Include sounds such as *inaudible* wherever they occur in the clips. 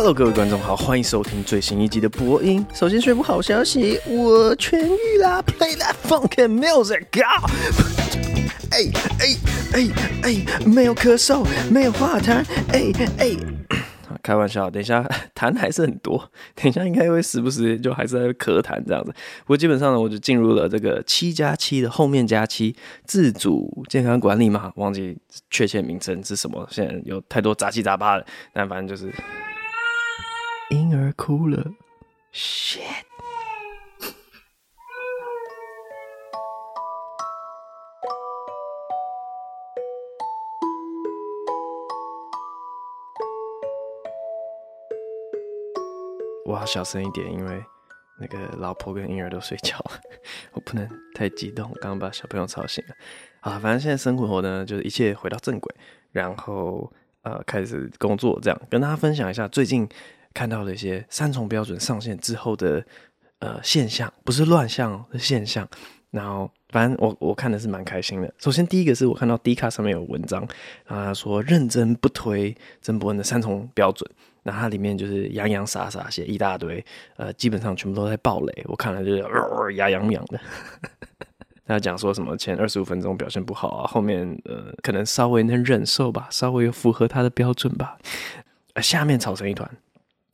Hello，各位观众好，欢迎收听最新一集的播音。首先宣布好消息，我痊愈啦！Play that funky music，go！哎哎哎哎，没有咳嗽，没有化痰，哎哎。*coughs* 开玩笑，等一下痰还是很多，等一下应该会时不时就还是在咳痰这样子。不过基本上呢，我就进入了这个七加七的后面加七自主健康管理嘛，忘记确切名称是什么，现在有太多杂七杂八的，但反正就是婴儿哭了，shit。我要小声一点，因为那个老婆跟婴儿都睡觉了，我不能太激动，刚刚把小朋友吵醒了。啊，反正现在生活呢，就是一切回到正轨，然后呃开始工作，这样跟大家分享一下最近看到了一些三重标准上线之后的呃现象，不是乱象，是现象。然后反正我我看的是蛮开心的。首先第一个是我看到 D 卡上面有文章，然后他说认真不推曾博恩的三重标准。那它里面就是洋洋洒洒写一大堆，呃，基本上全部都在爆雷，我看了就是呃牙痒痒的。*laughs* 他讲说什么前二十五分钟表现不好啊，后面呃可能稍微能忍受吧，稍微符合他的标准吧，呃，下面吵成一团。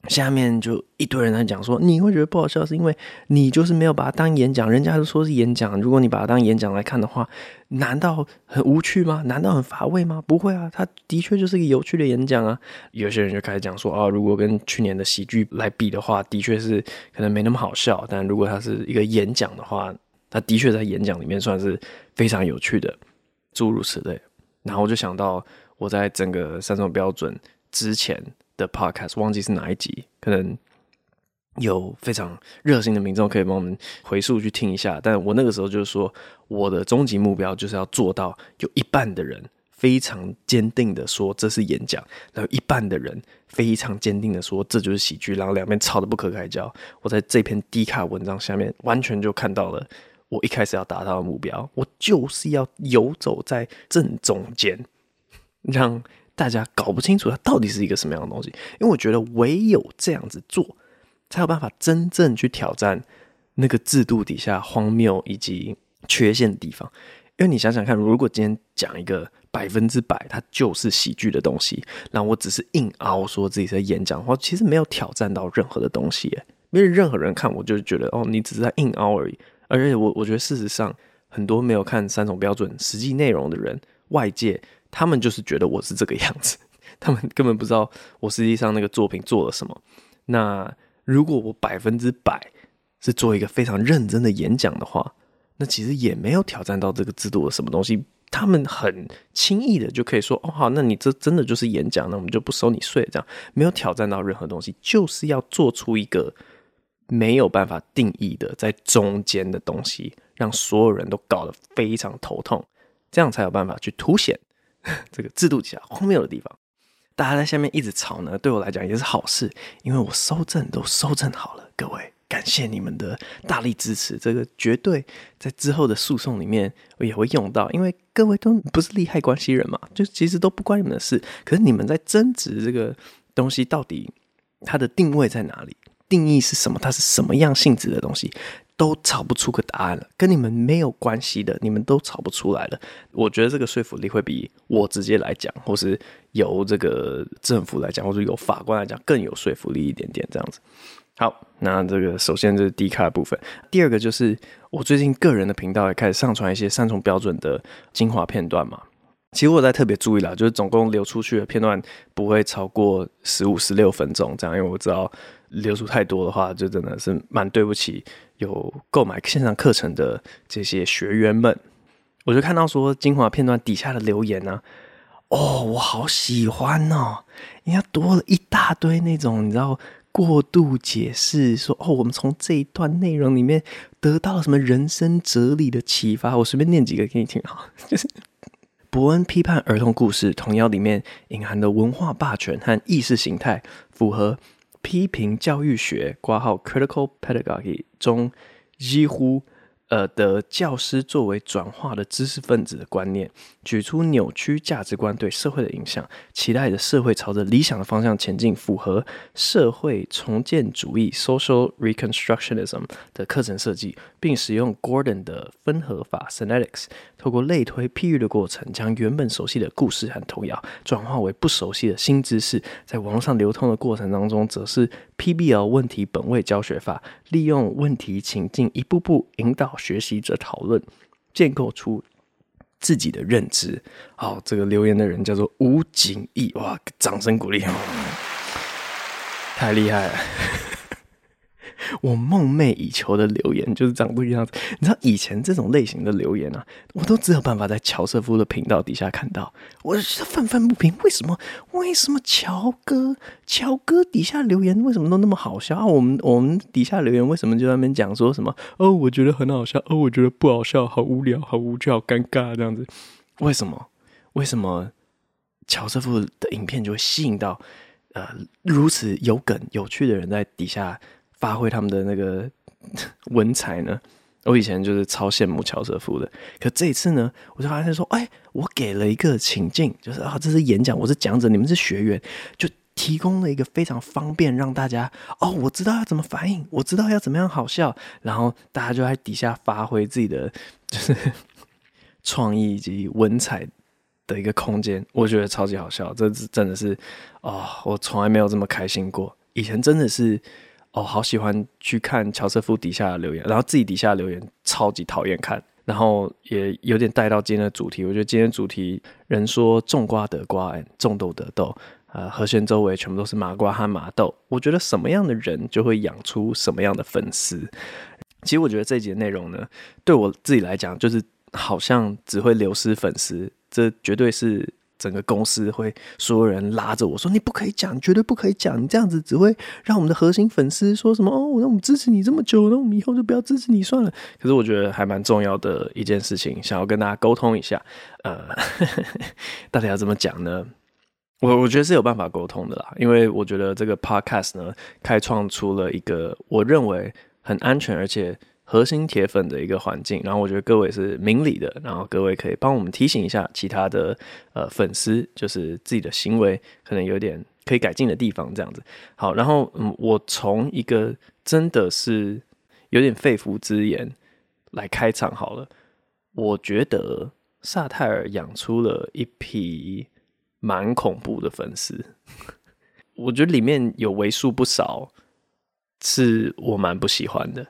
下面就一堆人在讲说，你会觉得不好笑，是因为你就是没有把它当演讲。人家都说是演讲，如果你把它当演讲来看的话，难道很无趣吗？难道很乏味吗？*laughs* 不会啊，它的确就是一个有趣的演讲啊。有些人就开始讲说，啊，如果跟去年的喜剧来比的话，的确是可能没那么好笑。但如果它是一个演讲的话，它的确在演讲里面算是非常有趣的，诸如此类。然后我就想到，我在整个三种标准之前。的 podcast 忘记是哪一集，可能有非常热心的民众可以帮我们回溯去听一下。但我那个时候就是说，我的终极目标就是要做到有一半的人非常坚定的说这是演讲，然后一半的人非常坚定的说这就是喜剧，然后两边吵得不可开交。我在这篇低卡文章下面完全就看到了我一开始要达到的目标，我就是要游走在正中间，让。大家搞不清楚它到底是一个什么样的东西，因为我觉得唯有这样子做，才有办法真正去挑战那个制度底下荒谬以及缺陷的地方。因为你想想看，如果今天讲一个百分之百它就是喜剧的东西，那我只是硬凹说自己在演讲的话，其实没有挑战到任何的东西，因为任何人看我就觉得哦，你只是在硬凹而已。而且我我觉得事实上，很多没有看三重标准实际内容的人，外界。他们就是觉得我是这个样子，*laughs* 他们根本不知道我实际上那个作品做了什么。那如果我百分之百是做一个非常认真的演讲的话，那其实也没有挑战到这个制度的什么东西。他们很轻易的就可以说：“哦，好，那你这真的就是演讲，那我们就不收你税。”这样没有挑战到任何东西，就是要做出一个没有办法定义的在中间的东西，让所有人都搞得非常头痛，这样才有办法去凸显。*laughs* 这个制度底下荒谬的地方，大家在下面一直吵呢，对我来讲也是好事，因为我收证都收证好了。各位，感谢你们的大力支持，这个绝对在之后的诉讼里面也会用到，因为各位都不是利害关系人嘛，就其实都不关你们的事。可是你们在争执这个东西到底它的定位在哪里，定义是什么，它是什么样性质的东西。都吵不出个答案了，跟你们没有关系的，你们都吵不出来了。我觉得这个说服力会比我直接来讲，或是由这个政府来讲，或者由法官来讲更有说服力一点点。这样子。好，那这个首先就是 D 卡的部分，第二个就是我最近个人的频道也开始上传一些三重标准的精华片段嘛。其实我在特别注意了，就是总共流出去的片段不会超过十五、十六分钟这样，因为我知道流出太多的话，就真的是蛮对不起。有购买线上课程的这些学员们，我就看到说精华片段底下的留言呢、哦，我好喜欢哦，人家多了一大堆那种你知道过度解释，说哦，我们从这一段内容里面得到了什么人生哲理的启发。我随便念几个给你听哈，*laughs* 就是博恩批判儿童故事童谣里面隐含的文化霸权和意识形态符合。批评教育学挂号 critical pedagogy 中几乎呃的教师作为转化的知识分子的观念，举出扭曲价值观对社会的影响，期待着社会朝着理想的方向前进，符合社会重建主义 （Social Reconstructionism） 的课程设计，并使用 Gordon 的分合法 （Synetics），透过类推譬喻的过程，将原本熟悉的故事和童谣转化为不熟悉的新知识。在网络上流通的过程当中，则是 PBL 问题本位教学法，利用问题情境一步步引导学习者讨论，建构出自己的认知。好，这个留言的人叫做吴景义，哇，掌声鼓励，太厉害了。我梦寐以求的留言就是长这个样子。你知道以前这种类型的留言啊，我都只有办法在乔瑟夫的频道底下看到。我是愤愤不平，为什么？为什么乔哥、乔哥底下留言为什么都那么好笑？我们我们底下留言为什么就在那边讲说什么？哦，我觉得很好笑，哦，我觉得不好笑，好无聊，好无趣，好尴尬这样子。为什么？为什么乔瑟夫的影片就会吸引到呃如此有梗、有趣的人在底下？发挥他们的那个 *laughs* 文采呢？我以前就是超羡慕乔瑟夫的，可这一次呢，我就发现说，哎，我给了一个情境，就是啊，这是演讲，我是讲者，你们是学员，就提供了一个非常方便让大家哦，我知道要怎么反应，我知道要怎么样好笑，然后大家就在底下发挥自己的 *laughs* 就是创意以及文采的一个空间，我觉得超级好笑，这真的是哦，我从来没有这么开心过，以前真的是。哦，好喜欢去看乔瑟夫底下的留言，然后自己底下留言超级讨厌看，然后也有点带到今天的主题。我觉得今天主题人说种瓜得瓜，种豆得豆，呃，和弦周围全部都是麻瓜和麻豆。我觉得什么样的人就会养出什么样的粉丝。其实我觉得这一集的内容呢，对我自己来讲，就是好像只会流失粉丝，这绝对是。整个公司会所有人拉着我说：“你不可以讲，绝对不可以讲，你这样子只会让我们的核心粉丝说什么哦，那我们支持你这么久，那我们以后就不要支持你算了。”可是我觉得还蛮重要的一件事情，想要跟大家沟通一下。呃，*laughs* 到底要怎么讲呢？我我觉得是有办法沟通的啦，因为我觉得这个 podcast 呢，开创出了一个我认为很安全而且。核心铁粉的一个环境，然后我觉得各位是明理的，然后各位可以帮我们提醒一下其他的呃粉丝，就是自己的行为可能有点可以改进的地方，这样子。好，然后嗯，我从一个真的是有点肺腑之言来开场好了。我觉得萨泰尔养出了一批蛮恐怖的粉丝，*laughs* 我觉得里面有为数不少是我蛮不喜欢的。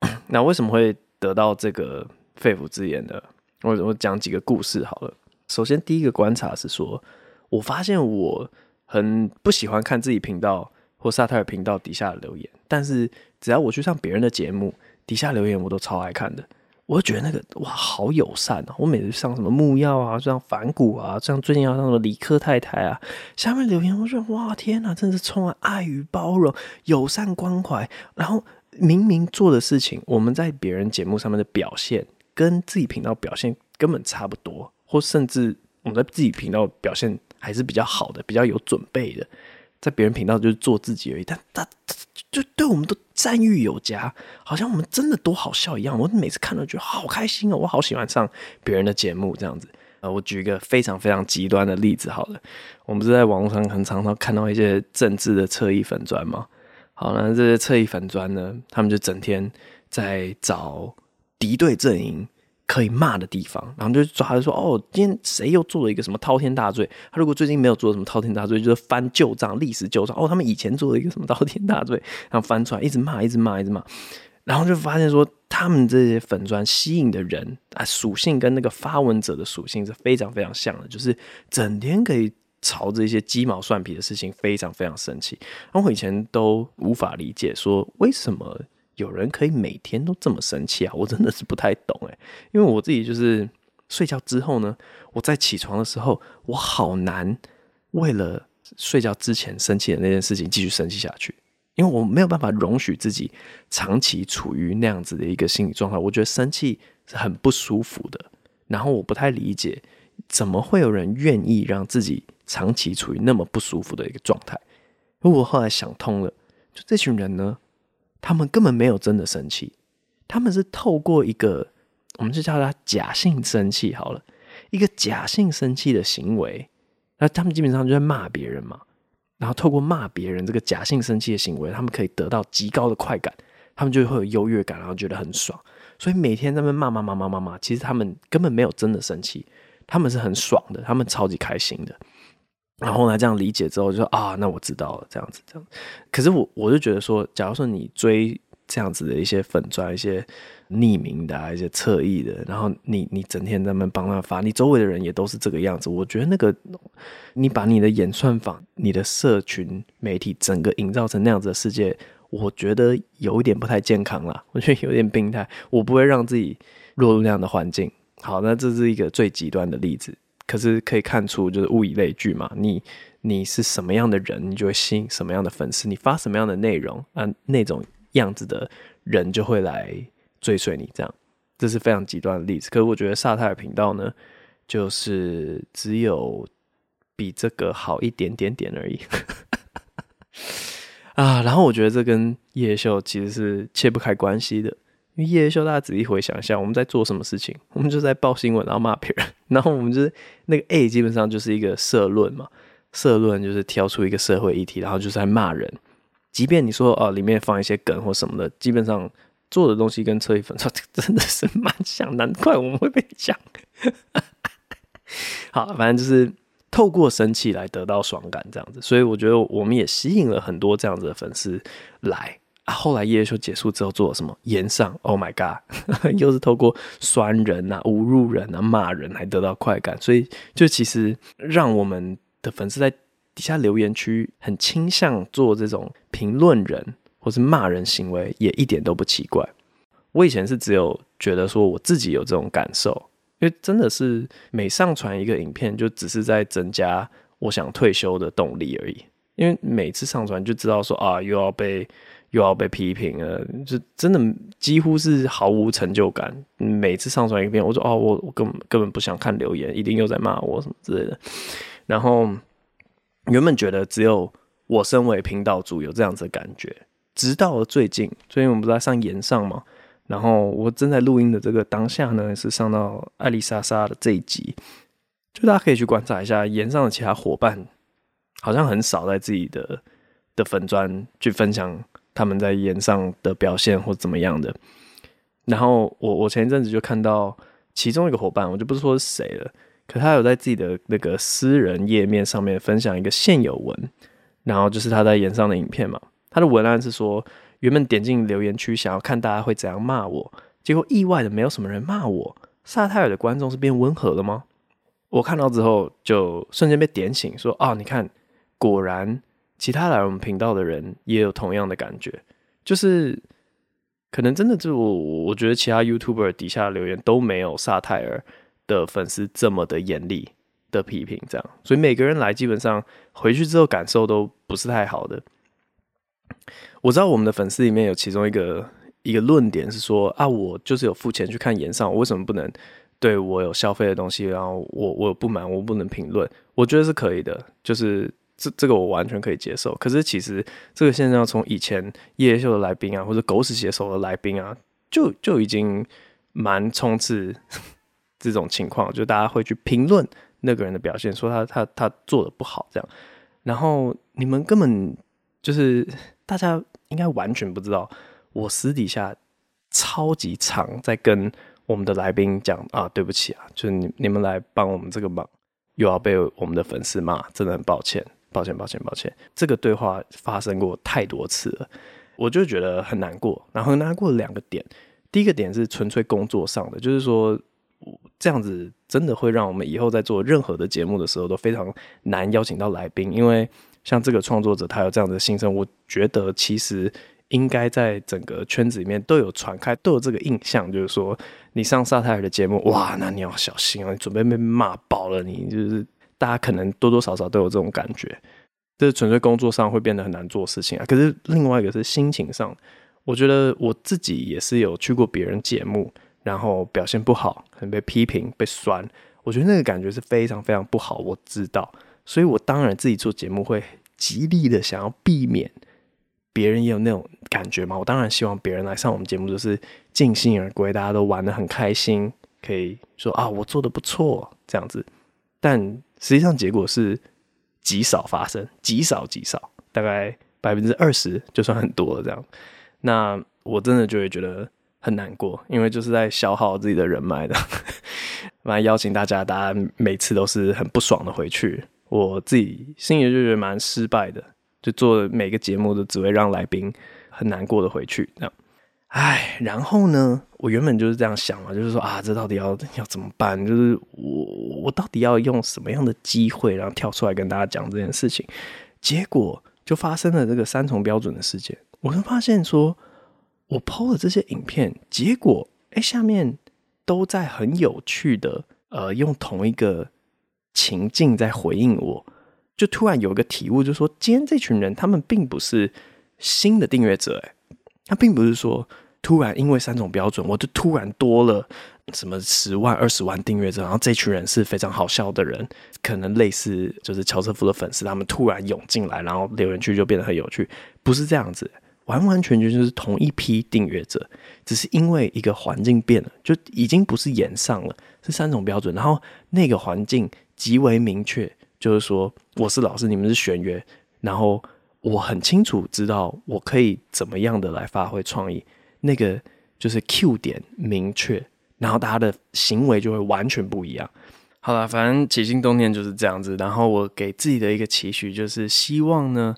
*laughs* 那为什么会得到这个肺腑之言呢？我我讲几个故事好了。首先，第一个观察是说，我发现我很不喜欢看自己频道或萨泰尔频道底下的留言，但是只要我去上别人的节目，底下留言我都超爱看的。我就觉得那个哇，好友善啊！我每次上什么木曜啊，像反骨啊，像最近要上什么理科太太啊，下面留言我说哇，天哪，真是充满爱与包容、友善关怀，然后。明明做的事情，我们在别人节目上面的表现，跟自己频道表现根本差不多，或甚至我们在自己频道表现还是比较好的，比较有准备的，在别人频道就是做自己而已。但他就对我们都赞誉有加，好像我们真的多好笑一样。我每次看到觉得好开心哦，我好喜欢上别人的节目这样子。呃，我举一个非常非常极端的例子好了，我们是在网络上很常常看到一些政治的侧翼粉专吗？好，那这些侧翼粉专呢，他们就整天在找敌对阵营可以骂的地方，然后就抓着说：“哦，今天谁又做了一个什么滔天大罪？他如果最近没有做什么滔天大罪，就是翻旧账、历史旧账。哦，他们以前做了一个什么滔天大罪，然后翻出来，一直骂，一直骂，一直骂。然后就发现说，他们这些粉砖吸引的人啊，属性跟那个发文者的属性是非常非常像的，就是整天可以。”朝着一些鸡毛蒜皮的事情非常非常生气，然后我以前都无法理解，说为什么有人可以每天都这么生气啊？我真的是不太懂诶，因为我自己就是睡觉之后呢，我在起床的时候，我好难为了睡觉之前生气的那件事情继续生气下去，因为我没有办法容许自己长期处于那样子的一个心理状态，我觉得生气是很不舒服的，然后我不太理解怎么会有人愿意让自己。长期处于那么不舒服的一个状态，而我后来想通了，就这群人呢，他们根本没有真的生气，他们是透过一个，我们就叫他假性生气好了，一个假性生气的行为，那他们基本上就在骂别人嘛，然后透过骂别人这个假性生气的行为，他们可以得到极高的快感，他们就会有优越感，然后觉得很爽，所以每天在那骂骂骂骂骂骂，其实他们根本没有真的生气，他们是很爽的，他们超级开心的。然后呢，这样理解之后就说啊，那我知道了，这样子这样。可是我我就觉得说，假如说你追这样子的一些粉钻，一些匿名的、一些侧翼的，然后你你整天在那帮他发，你周围的人也都是这个样子，我觉得那个你把你的演算法、你的社群媒体整个营造成那样子的世界，我觉得有一点不太健康啦，我觉得有点病态。我不会让自己落入那样的环境。好，那这是一个最极端的例子。可是可以看出，就是物以类聚嘛。你你是什么样的人，你就会吸引什么样的粉丝。你发什么样的内容，啊，那种样子的人就会来追随你。这样，这是非常极端的例子。可是我觉得萨泰尔频道呢，就是只有比这个好一点点点而已。*laughs* 啊，然后我觉得这跟叶秀其实是切不开关系的。因为夜夜秀，大家仔细回想一下，我们在做什么事情？我们就在报新闻，然后骂别人，然后我们就是那个 A，基本上就是一个社论嘛。社论就是挑出一个社会议题，然后就是在骂人。即便你说哦，里面放一些梗或什么的，基本上做的东西跟车衣粉真的是蛮像，难怪我们会被讲。*laughs* 好，反正就是透过生气来得到爽感这样子，所以我觉得我们也吸引了很多这样子的粉丝来。啊，后来夜夜秀结束之后做了什么？炎上，Oh my god，*laughs* 又是透过酸人啊、侮辱人啊、骂人来得到快感，所以就其实让我们的粉丝在底下留言区很倾向做这种评论人或是骂人行为，也一点都不奇怪。我以前是只有觉得说我自己有这种感受，因为真的是每上传一个影片，就只是在增加我想退休的动力而已。因为每次上传就知道说啊，又要被。又要被批评了，就真的几乎是毫无成就感。每次上传一遍，我说哦，我我根本根本不想看留言，一定又在骂我什么之类的。然后原本觉得只有我身为频道主有这样子的感觉，直到最近，最近我们不是在上岩上嘛，然后我正在录音的这个当下呢，是上到艾丽莎莎的这一集，就大家可以去观察一下岩上的其他伙伴，好像很少在自己的的粉专去分享。他们在演上的表现或怎么样的，然后我我前一阵子就看到其中一个伙伴，我就不是说是谁了，可他有在自己的那个私人页面上面分享一个现有文，然后就是他在演上的影片嘛。他的文案是说，原本点进留言区想要看大家会怎样骂我，结果意外的没有什么人骂我。萨泰尔的观众是变温和了吗？我看到之后就瞬间被点醒，说啊，你看，果然。其他来我们频道的人也有同样的感觉，就是可能真的就我我觉得其他 YouTuber 底下留言都没有萨泰尔的粉丝这么的严厉的批评，这样，所以每个人来基本上回去之后感受都不是太好的。我知道我们的粉丝里面有其中一个一个论点是说啊，我就是有付钱去看演唱，我为什么不能对我有消费的东西，然后我我有不满，我不能评论？我觉得是可以的，就是。这这个我完全可以接受，可是其实这个现象从以前夜夜秀的来宾啊，或者狗屎写手的来宾啊，就就已经蛮充斥 *laughs* 这种情况，就大家会去评论那个人的表现，说他他他做的不好这样，然后你们根本就是大家应该完全不知道，我私底下超级常在跟我们的来宾讲啊，对不起啊，就是你你们来帮我们这个忙，又要被我们的粉丝骂，真的很抱歉。抱歉，抱歉，抱歉，这个对话发生过太多次了，我就觉得很难过。然后难过两个点，第一个点是纯粹工作上的，就是说这样子真的会让我们以后在做任何的节目的时候都非常难邀请到来宾，因为像这个创作者他有这样的心声，我觉得其实应该在整个圈子里面都有传开，都有这个印象，就是说你上萨泰尔的节目，哇，那你要小心哦，你准备被骂爆了，你就是。大家可能多多少少都有这种感觉，这纯粹工作上会变得很难做事情啊。可是另外一个是心情上，我觉得我自己也是有去过别人节目，然后表现不好，可能被批评、被酸，我觉得那个感觉是非常非常不好。我知道，所以我当然自己做节目会极力的想要避免别人也有那种感觉嘛。我当然希望别人来上我们节目就是尽兴而归，大家都玩得很开心，可以说啊，我做得不错这样子。但实际上结果是极少发生，极少极少，大概百分之二十就算很多了这样。那我真的就会觉得很难过，因为就是在消耗自己的人脉的。*laughs* 蛮邀请大家，大家每次都是很不爽的回去，我自己心里就觉得蛮失败的。就做每个节目都只会让来宾很难过的回去，这样。唉，然后呢，我原本就是这样想嘛，就是说啊，这到底要要怎么办？就是我我到底要用什么样的机会，然后跳出来跟大家讲这件事情？结果就发生了这个三重标准的事件。我就发现说，我 PO 了这些影片，结果哎，下面都在很有趣的呃，用同一个情境在回应我。就突然有一个体悟，就说今天这群人他们并不是新的订阅者，哎，他并不是说突然因为三种标准，我就突然多了什么十万、二十万订阅者，然后这群人是非常好笑的人，可能类似就是乔瑟夫的粉丝，他们突然涌进来，然后留言区就变得很有趣，不是这样子，完完全全就是同一批订阅者，只是因为一个环境变了，就已经不是演上了，是三种标准，然后那个环境极为明确。就是说，我是老师，你们是学员，然后我很清楚知道我可以怎么样的来发挥创意，那个就是 Q 点明确，然后大家的行为就会完全不一样。好了，反正起心动念就是这样子，然后我给自己的一个期许就是希望呢，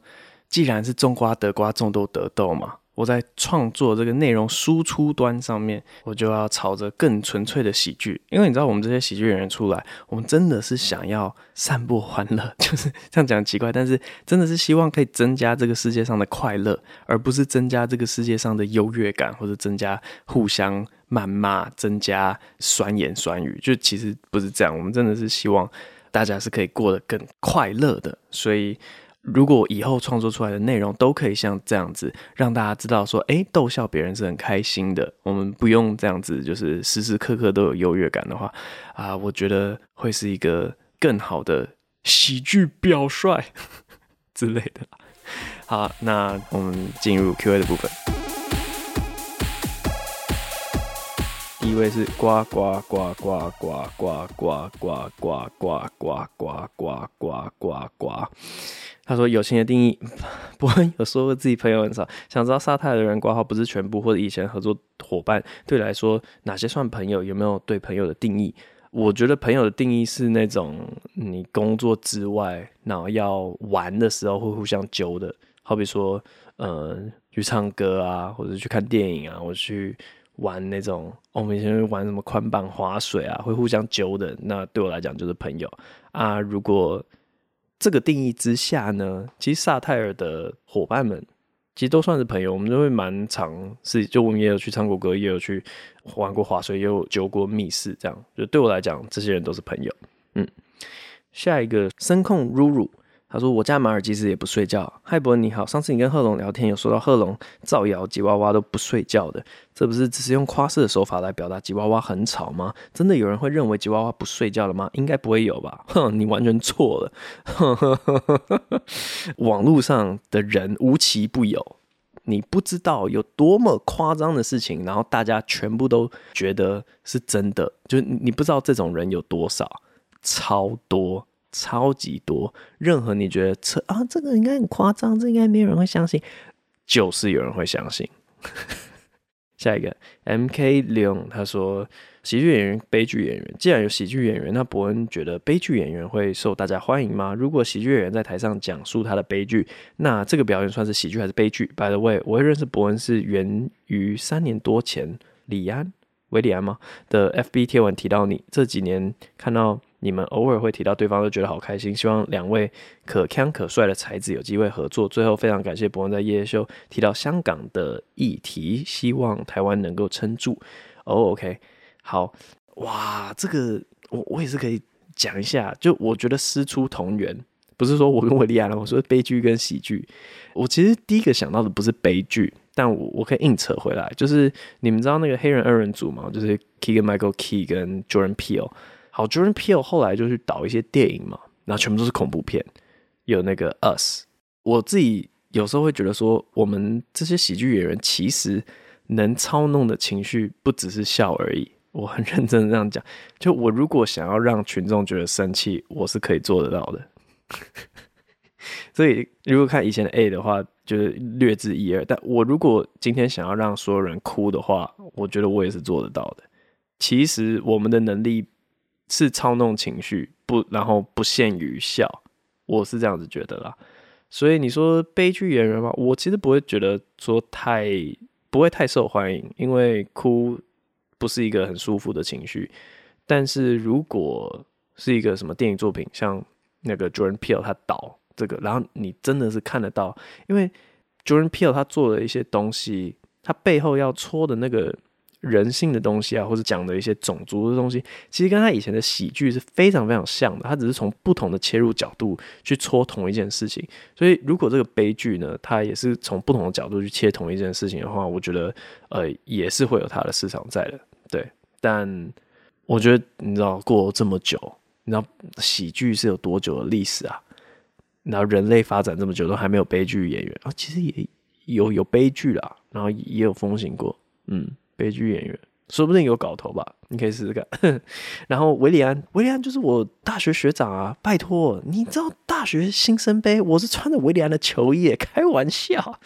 既然是种瓜得瓜，种豆得豆嘛。我在创作这个内容输出端上面，我就要朝着更纯粹的喜剧，因为你知道，我们这些喜剧演员出来，我们真的是想要散播欢乐，*laughs* 就是这样讲奇怪，但是真的是希望可以增加这个世界上的快乐，而不是增加这个世界上的优越感，或者增加互相谩骂、增加酸言酸语。就其实不是这样，我们真的是希望大家是可以过得更快乐的，所以。如果以后创作出来的内容都可以像这样子，让大家知道说，诶，逗笑别人是很开心的，我们不用这样子，就是时时刻刻都有优越感的话，啊，我觉得会是一个更好的喜剧表率之类的。好，那我们进入 Q&A 的部分。第一位是呱呱呱呱呱呱呱呱呱呱呱呱呱呱呱呱。他说：“友情的定义，*laughs* 伯恩有说过自己朋友很少，想知道沙泰的人挂号不是全部，或者以前合作伙伴，对来说哪些算朋友？有没有对朋友的定义？我觉得朋友的定义是那种你工作之外，然后要玩的时候会互相揪的，好比说，呃，去唱歌啊，或者去看电影啊，我去玩那种，我们以前玩什么宽板滑水啊，会互相揪的，那对我来讲就是朋友啊。如果这个定义之下呢，其实萨泰尔的伙伴们其实都算是朋友，我们都会蛮常是，就我们也有去唱过歌，也有去玩过滑水，也有揪过密室，这样就对我来讲，这些人都是朋友。嗯，下一个声控如如。他说：“我家马尔济斯也不睡觉。”嗨，伯恩你好，上次你跟贺龙聊天有说到贺龙造谣吉娃娃都不睡觉的，这不是只是用夸饰的手法来表达吉娃娃很吵吗？真的有人会认为吉娃娃不睡觉了吗？应该不会有吧？哼，你完全错了。网络上的人无奇不有，你不知道有多么夸张的事情，然后大家全部都觉得是真的，就你不知道这种人有多少，超多。超级多，任何你觉得扯啊，这个应该很夸张，这应该没有人会相信，就是有人会相信。*laughs* 下一个 M K 零，他说喜剧演员、悲剧演员，既然有喜剧演员，那伯恩觉得悲剧演员会受大家欢迎吗？如果喜剧演员在台上讲述他的悲剧，那这个表演算是喜剧还是悲剧？By the way，我会认识伯恩是源于三年多前李安韦礼安吗的 F B 贴文提到你，这几年看到。你们偶尔会提到对方，都觉得好开心。希望两位可腔可帅的才子有机会合作。最后，非常感谢伯恩在夜夜秀提到香港的议题，希望台湾能够撑住。哦、O K，好哇，这个我我也是可以讲一下。就我觉得师出同源，不是说我跟维利安了，我说悲剧跟喜剧。我其实第一个想到的不是悲剧，但我我可以硬扯回来，就是你们知道那个黑人二人组吗？就是 Keegan Michael Key 跟 Jordan Peele。好，Jordan Peel 后来就去导一些电影嘛，然后全部都是恐怖片，有那个 Us。我自己有时候会觉得说，我们这些喜剧演员其实能操弄的情绪不只是笑而已。我很认真的这样讲，就我如果想要让群众觉得生气，我是可以做得到的。*laughs* 所以如果看以前的 A 的话，就是略知一二。但我如果今天想要让所有人哭的话，我觉得我也是做得到的。其实我们的能力是操弄情绪，不，然后不限于笑，我是这样子觉得啦。所以你说悲剧演员嘛，我其实不会觉得说太不会太受欢迎，因为哭不是一个很舒服的情绪。但是如果是一个什么电影作品，像那个 Jordan Peele 他导这个，然后你真的是看得到，因为 Jordan Peele 他做的一些东西，他背后要戳的那个。人性的东西啊，或者讲的一些种族的东西，其实跟他以前的喜剧是非常非常像的。他只是从不同的切入角度去戳同一件事情。所以，如果这个悲剧呢，他也是从不同的角度去切同一件事情的话，我觉得呃也是会有它的市场在的。对，但我觉得你知道过了这么久，你知道喜剧是有多久的历史啊？然后人类发展这么久都还没有悲剧演员啊，其实也有有悲剧啦，然后也有风行过，嗯。悲剧演员，说不定有搞头吧？你可以试试看。*laughs* 然后韦礼安，韦礼安就是我大学学长啊！拜托，你知道大学新生杯，我是穿着韦礼安的球衣，开玩笑。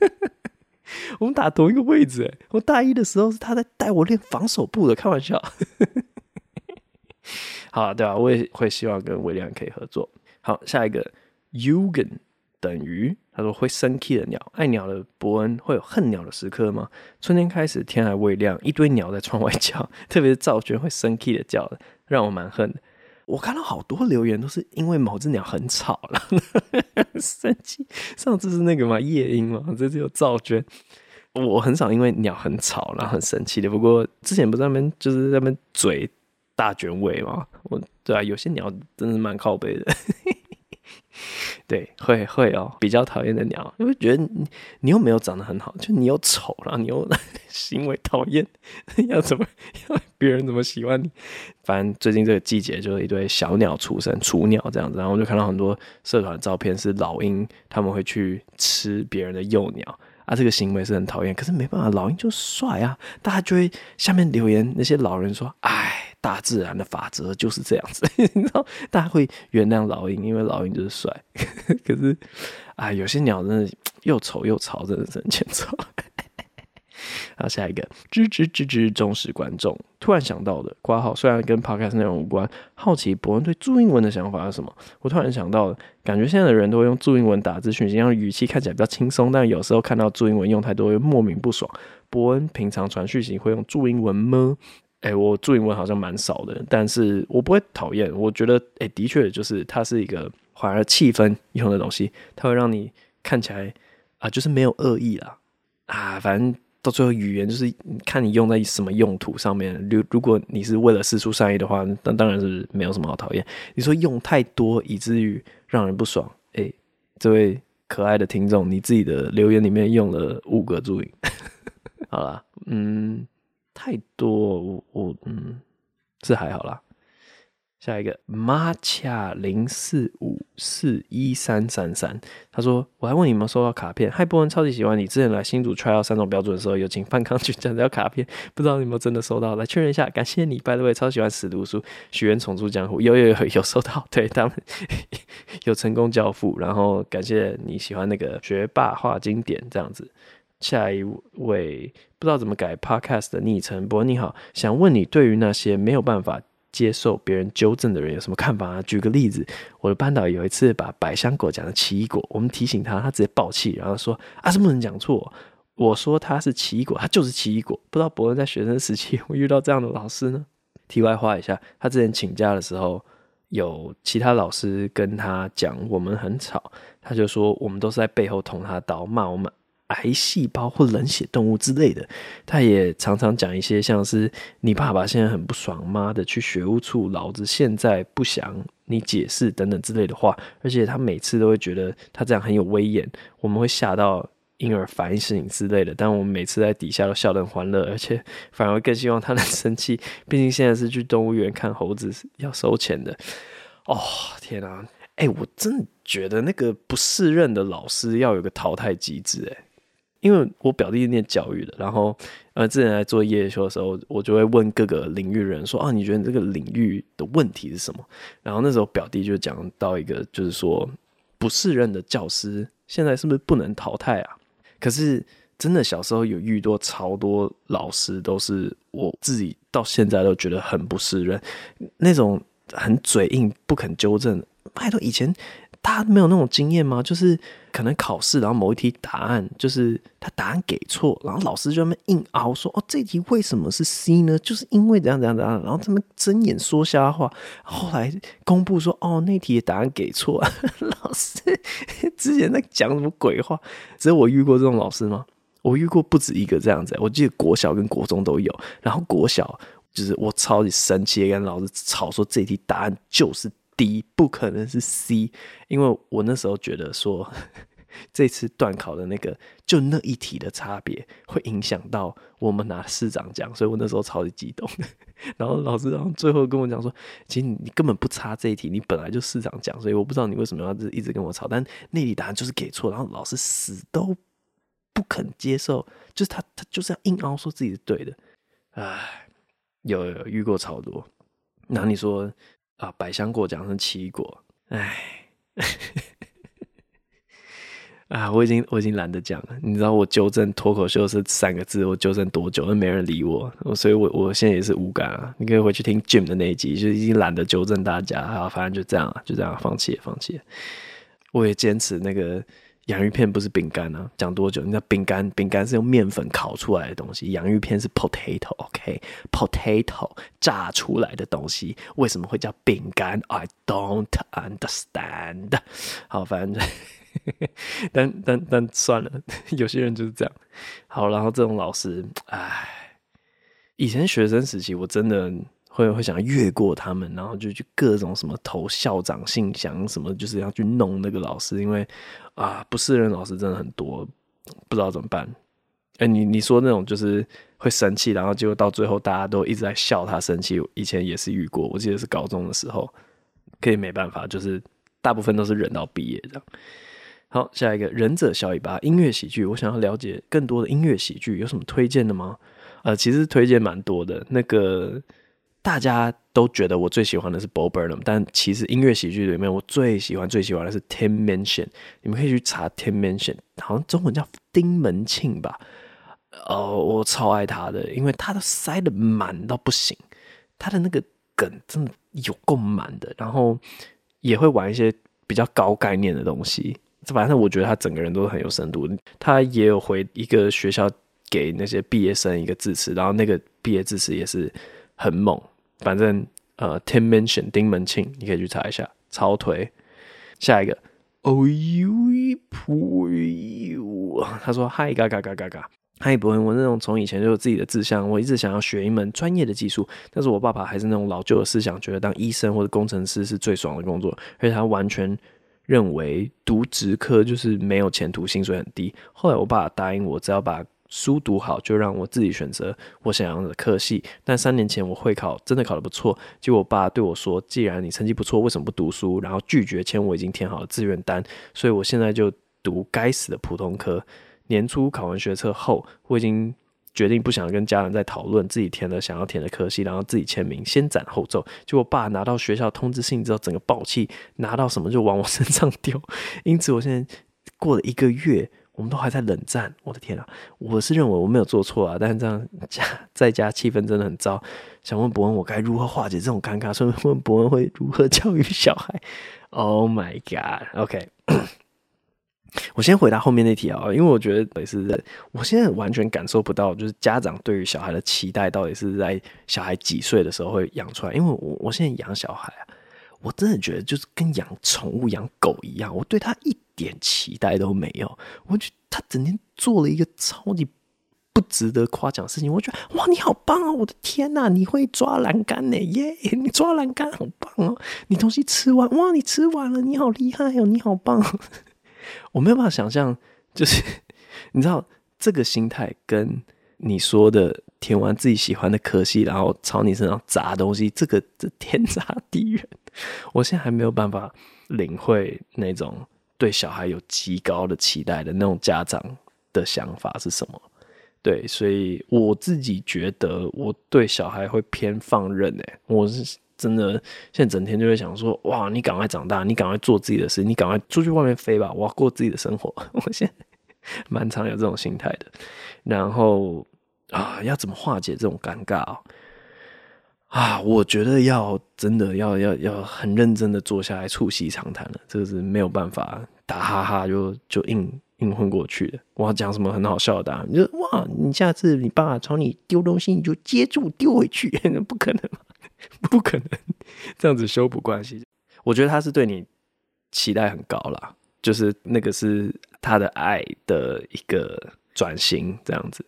*laughs* 我们打同一个位置，我大一的时候是他在带我练防守步的，开玩笑。*laughs* 好，对吧？我也会希望跟韦礼安可以合作。好，下一个 Yugen 等于。他说：“会生气的鸟，爱鸟的伯恩会有恨鸟的时刻吗？春天开始，天还未亮，一堆鸟在窗外叫，*laughs* 特别是赵娟会生气的叫，让我蛮恨的。我看到好多留言都是因为某只鸟很吵了，生气。上次是那个嘛夜莺嘛，这次有赵娟。我很少因为鸟很吵然后很生气的。不过之前不是在那边就是在那边嘴大卷尾嘛，我对啊，有些鸟真的蛮靠北的。” *laughs* 对，会会哦，比较讨厌的鸟，因为觉得你你又没有长得很好，就你又丑，了你又 *laughs* 行为讨厌，*laughs* 要怎么要别人怎么喜欢你？反正最近这个季节就是一堆小鸟出生，雏鸟这样子，然后我就看到很多社团照片是老鹰，他们会去吃别人的幼鸟。啊，这个行为是很讨厌，可是没办法，老鹰就帅啊！大家就会下面留言，那些老人说：“哎，大自然的法则就是这样子。*laughs* ”你知道，大家会原谅老鹰，因为老鹰就是帅。*laughs* 可是，啊，有些鸟真的又丑又吵，真的是很欠揍。*laughs* 好，下一个，吱吱吱吱，忠实观众。突然想到的，括号虽然跟 podcast 内容无关，好奇伯恩对注英文的想法是什么？我突然想到，感觉现在的人都会用注英文打字讯息，让语气看起来比较轻松，但有时候看到注英文用太多，会莫名不爽。伯恩平常传讯息会用注英文吗？哎、我注英文好像蛮少的，但是我不会讨厌。我觉得，哎、的确就是它是一个反而气氛用的东西，它会让你看起来啊，就是没有恶意啦啊，反正。到最后，语言就是看你用在什么用途上面。如如果你是为了四出善意的话，那当然是没有什么好讨厌。你说用太多以至于让人不爽，哎、这位可爱的听众，你自己的留言里面用了五个注音，*laughs* 好啦，嗯，太多，我我嗯是还好啦。下一个 Matcha 零四五四一三三三，他说：“我还问你有没有收到卡片？嗨，伯恩超级喜欢你。之前来新竹 try out 三种标准的时候，有请范康去讲讲卡片，不知道你有没有真的收到？来确认一下，感谢你。By the way，超喜欢死读书，许愿重出江湖，*laughs* 有有有有收到，对他们有成功交付，然后感谢你喜欢那个学霸画经典这样子。下一位不知道怎么改 podcast 的昵称，伯你好，想问你对于那些没有办法。”接受别人纠正的人有什么看法啊？举个例子，我的班导有一次把百香果讲成奇异果，我们提醒他，他直接爆气，然后说啊，是不能讲错。我说他是奇异果，他就是奇异果。不知道伯恩在学生时期会遇到这样的老师呢？题外话一下，他之前请假的时候，有其他老师跟他讲我们很吵，他就说我们都是在背后捅他刀，骂我们。癌细胞或冷血动物之类的，他也常常讲一些像是“你爸爸现在很不爽，妈的去学务处，老子现在不想你解释”等等之类的话。而且他每次都会觉得他这样很有威严，我们会吓到，因而反省之类的。但我们每次在底下都笑得很欢乐，而且反而更希望他能生气。毕竟现在是去动物园看猴子要收钱的。哦，天啊！哎、我真的觉得那个不适任的老师要有个淘汰机制，哎，因为我表弟念教育的，然后呃，之前来做夜修的时候，我就会问各个领域人说，啊，你觉得这个领域的问题是什么？然后那时候表弟就讲到一个，就是说不适任的教师现在是不是不能淘汰啊？可是真的小时候有遇到超多老师，都是我自己到现在都觉得很不适任，那种很嘴硬不肯纠正。拜托，以前大家没有那种经验吗？就是可能考试，然后某一题答案就是他答案给错，然后老师就那硬凹说：“哦，这题为什么是 C 呢？就是因为怎样怎样怎样。”然后他们睁眼说瞎话。后来公布说：“哦，那题的答案给错。*laughs* ”老师之前在讲什么鬼话？只有我遇过这种老师吗？我遇过不止一个这样子。我记得国小跟国中都有。然后国小就是我超级生气，跟老师吵说这题答案就是。D 不可能是 C，因为我那时候觉得说，*laughs* 这次段考的那个就那一题的差别会影响到我们拿市长奖，所以我那时候超级激动。*laughs* 然后老师然后最后跟我讲说，其实你根本不差这一题，你本来就市长奖，所以我不知道你为什么要一直跟我吵。但那题答案就是给错，然后老师死都不肯接受，就是他他就是要硬凹说自己是对的。唉，有有遇过超多。那你说？啊，百香果讲成奇异果，哎，*laughs* 啊，我已经我已经懒得讲了。你知道我纠正脱口秀是三个字，我纠正多久都没人理我，所以我我现在也是无感啊。你可以回去听 Jim 的那一集，就已经懒得纠正大家啊，反正就这样了，就这样，放弃放弃。我也坚持那个。洋芋片不是饼干啊！讲多久？你知道饼干，饼干是用面粉烤出来的东西，洋芋片是 potato，OK？Potato、炸出来的东西为什么会叫饼干？I don't understand。*laughs* 好，反正，*laughs* 但但但算了，*laughs* 有些人就是这样。好，然后这种老师，唉，以前学生时期我真的。会会想越过他们，然后就去各种什么投校长信箱什么，就是要去弄那个老师，因为啊，不适任老师真的很多，不知道怎么办。哎，你你说那种就是会生气，然后结果到最后大家都一直在笑他生气，以前也是遇过，我记得是高中的时候，可以没办法，就是大部分都是忍到毕业这样。好，下一个忍者小尾巴音乐喜剧，我想要了解更多的音乐喜剧，有什么推荐的吗？呃，其实推荐蛮多的，那个。大家都觉得我最喜欢的是 Bob Burnham，但其实音乐喜剧里面我最喜欢最喜欢的是 Tim Mansion。你们可以去查 Tim Mansion，好像中文叫丁门庆吧？哦，我超爱他的，因为他都塞得满到不行，他的那个梗真的有够满的，然后也会玩一些比较高概念的东西。反正我觉得他整个人都很有深度。他也有回一个学校给那些毕业生一个致辞，然后那个毕业致辞也是很猛。反正呃，Tim Minchin 丁门庆，你可以去查一下，超推。下一个，Oh you poor 他说嗨嘎嘎嘎嘎嘎，嗨伯恩，我那种从以前就有自己的志向，我一直想要学一门专业的技术，但是我爸爸还是那种老旧的思想，觉得当医生或者工程师是最爽的工作，而且他完全认为读职科就是没有前途，薪水很低。后来我爸爸答应我，只要把书读好，就让我自己选择我想要的科系。但三年前我会考真的考得不错，结果我爸对我说：“既然你成绩不错，为什么不读书？”然后拒绝签我已经填好的志愿单，所以我现在就读该死的普通科。年初考完学测后，我已经决定不想跟家人再讨论，自己填了想要填的科系，然后自己签名，先斩后奏。结果我爸拿到学校通知信之后，整个暴气，拿到什么就往我身上丢。*laughs* 因此，我现在过了一个月。我们都还在冷战，我的天啊！我是认为我没有做错啊，但是这样家在家气氛真的很糟。想问伯恩，我该如何化解这种尴尬？所以问伯恩会如何教育小孩？Oh my god！OK，*coughs* 我先回答后面那题啊，因为我觉得也是，我现在完全感受不到，就是家长对于小孩的期待到底是在小孩几岁的时候会养出来。因为我我现在养小孩啊，我真的觉得就是跟养宠物、养狗一样，我对它一。点期待都没有，我觉得它整天做了一个超级不值得夸奖的事情。我觉得哇，你好棒哦！我的天呐，你会抓栏杆呢？耶，你抓栏杆好棒哦！你东西吃完哇，你吃完了，你好厉害哦，你好棒！我没有办法想象，就是你知道这个心态跟你说的填完自己喜欢的科系，然后朝你身上砸东西，这个这天差地远。*laughs* 我现在还没有办法领会那种对小孩有极高的期待的那种家长的想法是什么。对，所以我自己觉得我对小孩会偏放任诶，我是真的现在整天就会想说，哇，你赶快长大，你赶快做自己的事，你赶快出去外面飞吧，我要过自己的生活。*laughs* 我现在 *laughs* 蛮常有这种心态的。然后啊，要怎么化解这种尴尬啊？啊，我觉得要真的要要要很认真的坐下来促膝长谈了，这个是没有办法打哈哈就就硬。硬混过去的，我要讲什么很好笑的答案？你就哇，你下次你爸朝你丢东西，你就接住丢回去，*laughs* *laughs* 不可能，不可能这样子修补关系。我觉得他是对你期待很高啦，就是那个是他的爱的一个转型，这样子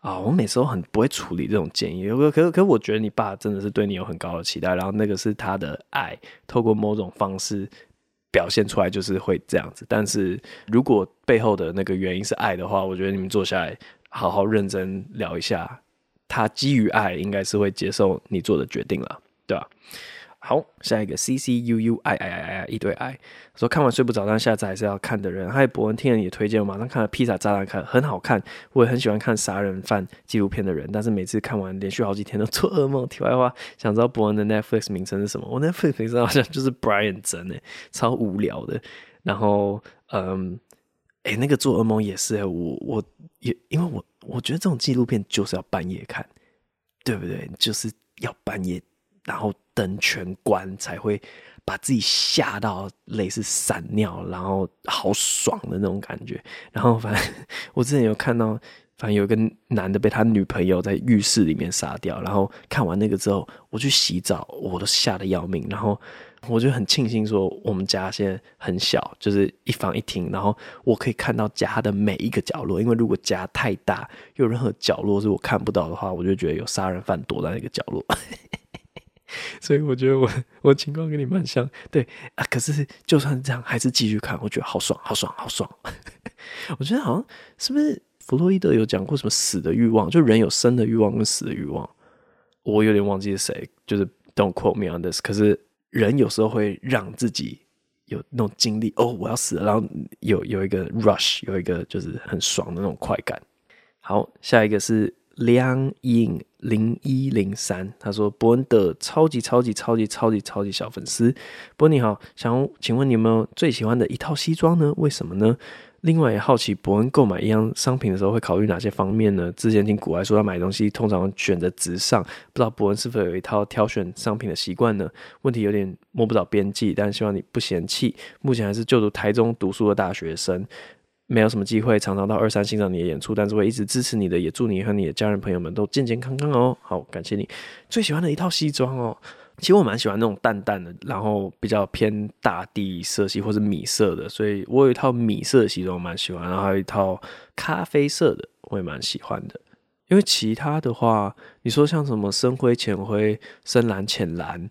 啊。我每次都很不会处理这种建议，可可可，我觉得你爸真的是对你有很高的期待，然后那个是他的爱，透过某种方式。表现出来就是会这样子，但是如果背后的那个原因是爱的话，我觉得你们坐下来好好认真聊一下，他基于爱应该是会接受你做的决定了，对吧？好，下一个 C C U U I I I I 一堆爱说看完睡不着，但下次还是要看的人。还有，博文听了你的推荐，我马上看了《披萨炸弹看》，很好看。我也很喜欢看杀人犯纪录片的人，但是每次看完连续好几天都做噩梦。*laughs* 题外话，想知道博文的 Netflix 名称是什么？我 Netflix 名称好像就是 Brian 真诶，超无聊的。然后，嗯，诶、那个做噩梦也是，我我也因为我我觉得这种纪录片就是要半夜看，对不对？就是要半夜。然后灯全关，才会把自己吓到类似闪尿，然后好爽的那种感觉。然后反正我之前有看到，反正有一个男的被他女朋友在浴室里面杀掉。然后看完那个之后，我去洗澡，我都吓得要命。然后我就很庆幸说，我们家现在很小，就是一房一厅，然后我可以看到家的每一个角落。因为如果家太大，有任何角落是我看不到的话，我就觉得有杀人犯躲在那个角落。*laughs* 所以我觉得我我情况跟你蛮像，对啊。可是就算这样，还是继续看，我觉得好爽，好爽，好爽。*laughs* 我觉得好像是不是弗洛伊德有讲过什么死的欲望，就人有生的欲望跟死的欲望。我有点忘记是谁，就是 Don't quote me on this。可是人有时候会让自己有那种经历，哦，我要死了，然后有有一个 rush，有一个就是很爽的那种快感。好，下一个是。梁颖零一零三，他说：“伯恩的超级超级超级超级超级小粉丝，伯恩你好，想请问你有没有最喜欢的一套西装呢？为什么呢？另外也好奇，伯恩购买一样商品的时候会考虑哪些方面呢？之前听古爱说要买东西通常选择直上，不知道伯恩是否有一套挑选商品的习惯呢？问题有点摸不着边际，但希望你不嫌弃。目前还是就读台中读书的大学生。”没有什么机会常常到二三欣赏你的演出，但是会一直支持你的，也祝你和你的家人朋友们都健健康康哦。好，感谢你。最喜欢的一套西装哦，其实我蛮喜欢那种淡淡的，然后比较偏大地色系或者米色的，所以我有一套米色的西装蛮喜欢，然后还有一套咖啡色的我也蛮喜欢的。因为其他的话，你说像什么深灰、浅灰、深蓝、浅蓝，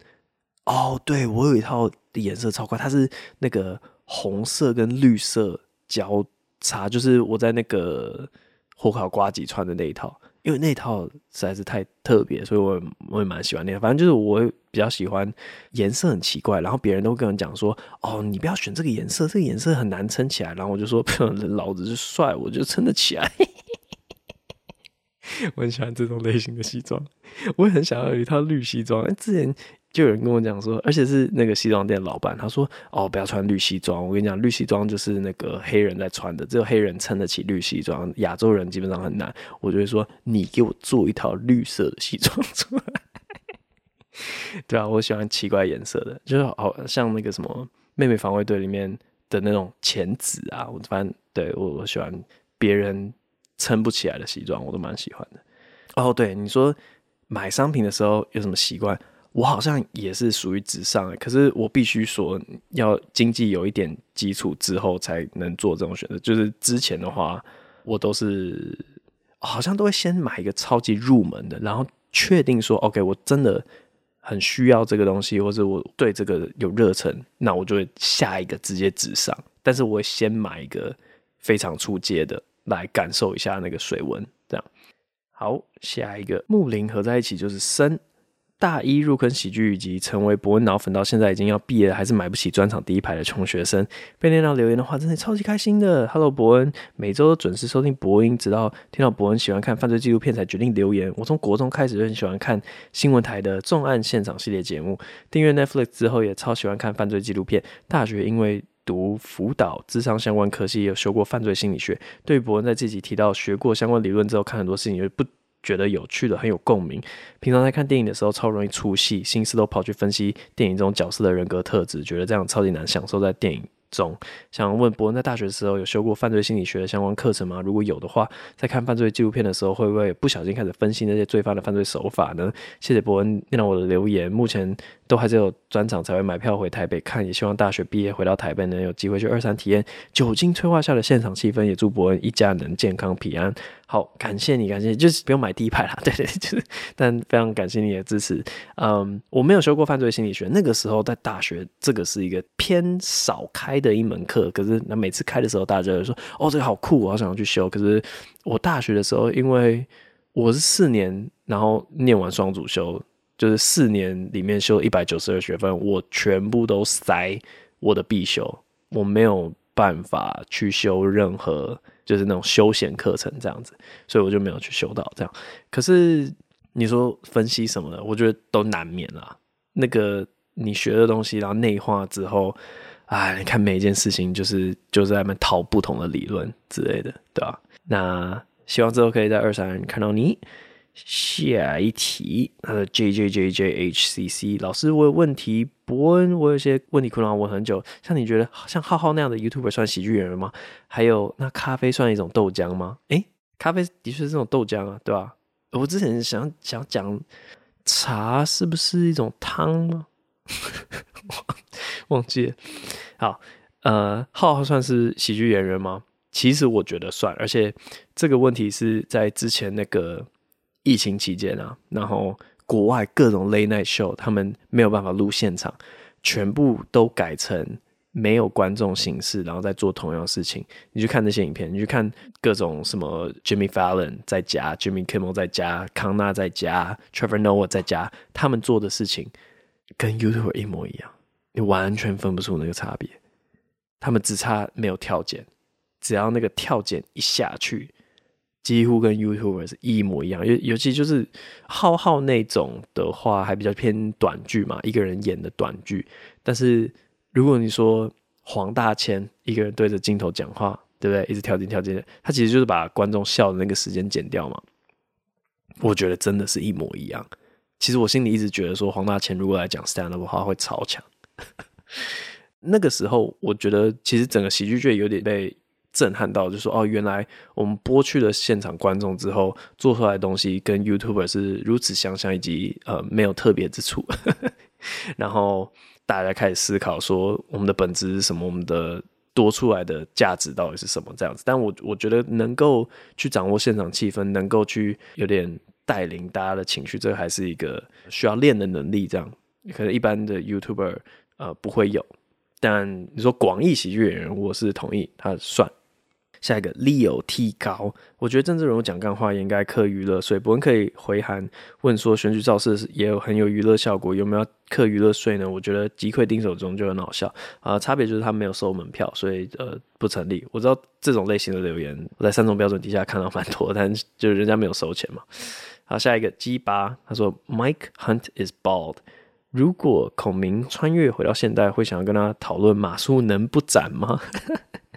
哦，对，我有一套颜色超怪，它是那个红色跟绿色交。查就是我在那个火烤瓜子穿的那一套，因为那一套实在是太特别，所以我我也蛮喜欢那个。反正就是我比较喜欢颜色很奇怪，然后别人都跟我讲说：“哦，你不要选这个颜色，这个颜色很难撑起来。”然后我就说：“ *laughs* 老子是帅，我就撑得起来。”我很喜欢这种类型的西装，我也很想要有一套绿西装。之前。就有人跟我讲说，而且是那个西装店老板，他说：“哦，不要穿绿西装。我跟你讲，绿西装就是那个黑人在穿的，只有黑人撑得起绿西装，亚洲人基本上很难。”我就会说：“你给我做一套绿色的西装出来。*laughs* ”对啊，我喜欢奇怪颜色的，就是好像那个什么《妹妹防卫队》里面的那种浅紫啊。我反正对我我喜欢别人撑不起来的西装，我都蛮喜欢的。哦，对，你说买商品的时候有什么习惯？我好像也是属于直上，可是我必须说，要经济有一点基础之后才能做这种选择。就是之前的话，我都是好像都会先买一个超级入门的，然后确定说，OK，我真的很需要这个东西，或者我对这个有热忱，那我就会下一个直接直上。但是我会先买一个非常出街的来感受一下那个水温，这样。好，下一个木林合在一起就是森。大一入坑喜剧以及成为博恩脑粉，到现在已经要毕业了，还是买不起专场第一排的穷学生。被念到留言的话，真的超级开心的。Hello，博恩，每周都准时收听博音，直到听到博恩喜欢看犯罪纪录片才决定留言。我从国中开始就很喜欢看新闻台的重案现场系列节目，订阅 Netflix 之后也超喜欢看犯罪纪录片。大学因为读辅导、智商相关科系，也有修过犯罪心理学。对于博恩在自己提到学过相关理论之后，看很多事情就不。觉得有趣的，很有共鸣。平常在看电影的时候，超容易出戏，心思都跑去分析电影中角色的人格特质，觉得这样超级难享受在电影总。想问博恩，在大学的时候有修过犯罪心理学的相关课程吗？如果有的话，在看犯罪纪录片的时候，会不会不小心开始分析那些罪犯的犯罪手法呢？谢谢博恩念到我的留言。目前都还是有专场才会买票回台北看，也希望大学毕业回到台北能有机会去二三体验酒精催化下的现场气氛。也祝博恩一家人健康平安。好，感谢你，感谢，就是不用买第一排啦，*laughs* 对对，就是，但非常感谢你的支持。嗯，我没有修过犯罪心理学，那个时候在大学，这个是一个偏少开的一门课。可是那每次开的时候，大家就说，哦，这个好酷，我好想要去修。可是我大学的时候，因为我是四年，然后念完双主修，就是四年里面修一百九十二学分，我全部都塞我的必修，我没有办法去修任何。就是那种休闲课程这样子，所以我就没有去修到这样。可是你说分析什么的，我觉得都难免啦。那个你学的东西，然后内化之后，哎，你看每一件事情，就是就是在那边讨不同的理论之类的，对吧？那希望之后可以在二三看到你。下一题，呃，J J J J H C C 老师，我有问题。伯恩，我有些问题困扰我很久。像你觉得像浩浩那样的 YouTuber 算喜剧演员吗？还有，那咖啡算一种豆浆吗？诶、咖啡的确是这种豆浆啊，对吧？我之前想想讲茶是不是一种汤吗？*laughs* 忘记了。好，呃，浩浩算是喜剧演员吗？其实我觉得算，而且这个问题是在之前那个。疫情期间啊，然后国外各种 late night show，他们没有办法录现场，全部都改成没有观众形式，然后再做同样的事情。你去看那些影片，你去看各种什么 Jimmy Fallon 在家，Jimmy Kimmel 在家，康纳在家，Trevor Noah 在家，他们做的事情跟 YouTube 一模一样，你完全分不出那个差别。他们只差没有跳剪，只要那个跳剪一下去。几乎跟 YouTuber 是一模一样，尤尤其就是浩浩那种的话，还比较偏短剧嘛，一个人演的短剧。但是如果你说黄大千一个人对着镜头讲话，对不对？一直跳进跳进，他其实就是把观众笑的那个时间剪掉嘛。我觉得真的是一模一样。其实我心里一直觉得说，黄大千如果来讲 stand up 的话，会超强。*laughs* 那个时候，我觉得其实整个喜剧界有点被。震撼到，就说哦，原来我们播去了现场观众之后，做出来的东西跟 YouTuber 是如此相像，以及呃没有特别之处。*laughs* 然后大家开始思考说，我们的本质是什么？我们的多出来的价值到底是什么？这样子。但我我觉得能够去掌握现场气氛，能够去有点带领大家的情绪，这还是一个需要练的能力。这样可能一般的 YouTuber 呃不会有，但你说广义喜剧演员，我是同意他算。下一个 Leo 提高，我觉得政治人物讲干话也应该课娱乐税。博恩可以回函问说，选举造势也有很有娱乐效果，有没有课娱乐税呢？我觉得击溃丁守中就很好笑啊、差别就是他没有收门票，所以呃不成立。我知道这种类型的留言我在三种标准底下看到蛮多，但就是人家没有收钱嘛。好，下一个 G 八，他说 Mike Hunt is bald。如果孔明穿越回到现代，会想要跟他讨论马謖能不斩吗？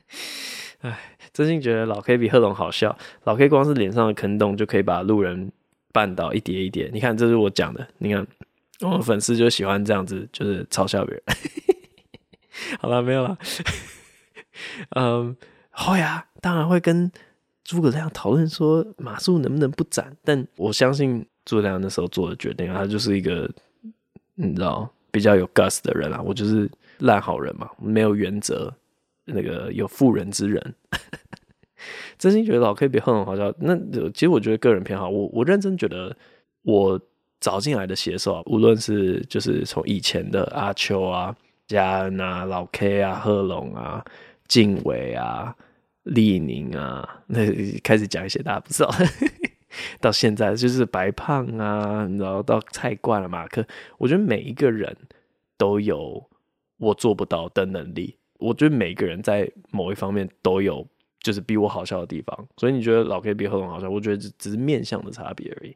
*laughs* 哎。真心觉得老 K 比贺龙好笑，老 K 光是脸上的坑洞就可以把路人绊倒一叠一叠。你看，这是我讲的。你看，我的粉丝就喜欢这样子，就是嘲笑别人。*laughs* 好了，没有了。*laughs* 嗯，会啊，当然会跟诸葛亮讨论说马谡能不能不斩，但我相信诸葛亮那时候做的决定，他就是一个你知道比较有 gus 的人啊。我就是烂好人嘛，没有原则。那个有妇人之仁，真心觉得老 K 比贺龙好笑。那其实我觉得个人偏好，我我认真觉得我找进来的写手啊，无论是就是从以前的阿秋啊、嘉恩啊、老 K 啊、贺龙啊、晋玮啊、立宁啊，那开始讲一些大家不知道，*laughs* 到现在就是白胖啊，然后到菜冠了马克，我觉得每一个人都有我做不到的能力。我觉得每个人在某一方面都有就是比我好笑的地方，所以你觉得老 K 比贺珑好笑，我觉得只只是面相的差别而已。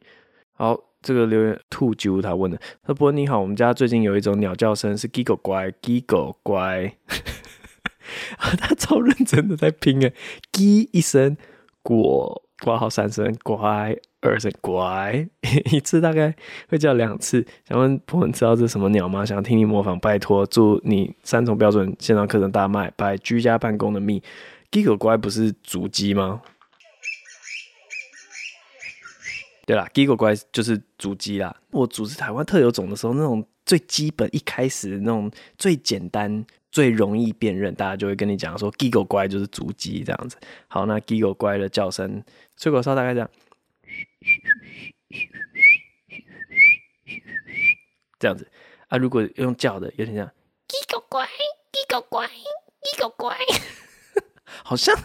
好，这个留言兔啾他问的，他说：“你好，我们家最近有一种鸟叫声是 Giggle 乖，Giggle 乖。*laughs* ”他超认真的在拼诶，G 一声，果挂号三声，乖二声乖，*laughs* 一次大概会叫两次。想问朋友知道这是什么鸟吗？想听你模仿，拜托，祝你三重标准线上课程大卖，拜居家办公的蜜。Giggle 乖不是主机吗？对啦，Gigo 乖就是主机啦。我组织台湾特有种的时候，那种最基本一开始那种最简单、最容易辨认，大家就会跟你讲说，Gigo 乖就是主机这样子。好，那 Gigo 乖的叫声，吹口哨大概这样，这样子啊。如果用叫的，有点像 Gigo 乖，Gigo 乖，Gigo 乖，*laughs* 好像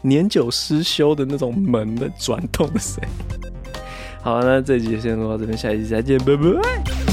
年久失修的那种门的转动的声音。好，那这集就先录到这边，下一集再见，拜拜。